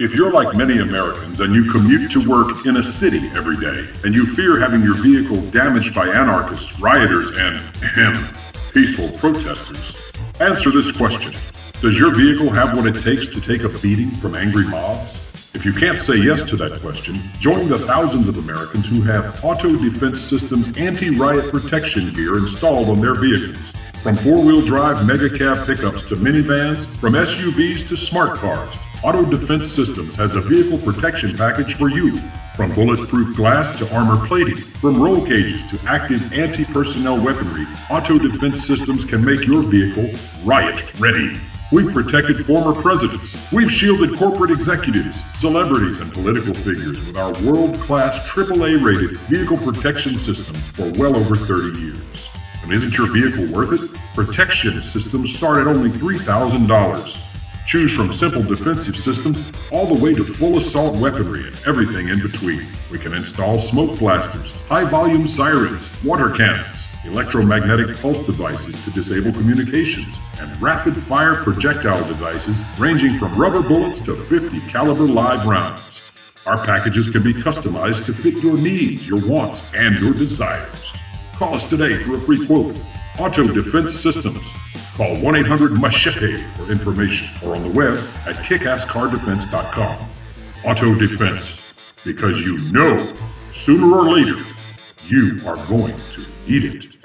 If you're like many Americans and you commute to work in a city every day, and you fear having your vehicle damaged by anarchists, rioters, and ahem, peaceful protesters, answer this question Does your vehicle have what it takes to take a beating from angry mobs? If you can't say yes to that question, join the thousands of Americans who have Auto Defense Systems anti riot protection gear installed on their vehicles. From four wheel drive mega cab pickups to minivans, from SUVs to smart cars, Auto Defense Systems has a vehicle protection package for you. From bulletproof glass to armor plating, from roll cages to active anti personnel weaponry, Auto Defense Systems can make your vehicle riot ready. We've protected former presidents. We've shielded corporate executives, celebrities, and political figures with our world class AAA rated vehicle protection systems for well over 30 years. And isn't your vehicle worth it? Protection systems start at only $3,000. Choose from simple defensive systems all the way to full assault weaponry and everything in between. We can install smoke blasters, high volume sirens, water cannons, electromagnetic pulse devices to disable communications, and rapid fire projectile devices ranging from rubber bullets to 50 caliber live rounds. Our packages can be customized to fit your needs, your wants, and your desires. Call us today for a free quote. Auto Defense Systems. Call 1 800 Machete for information or on the web at kickasscardefense.com. Auto Defense, because you know sooner or later you are going to need it.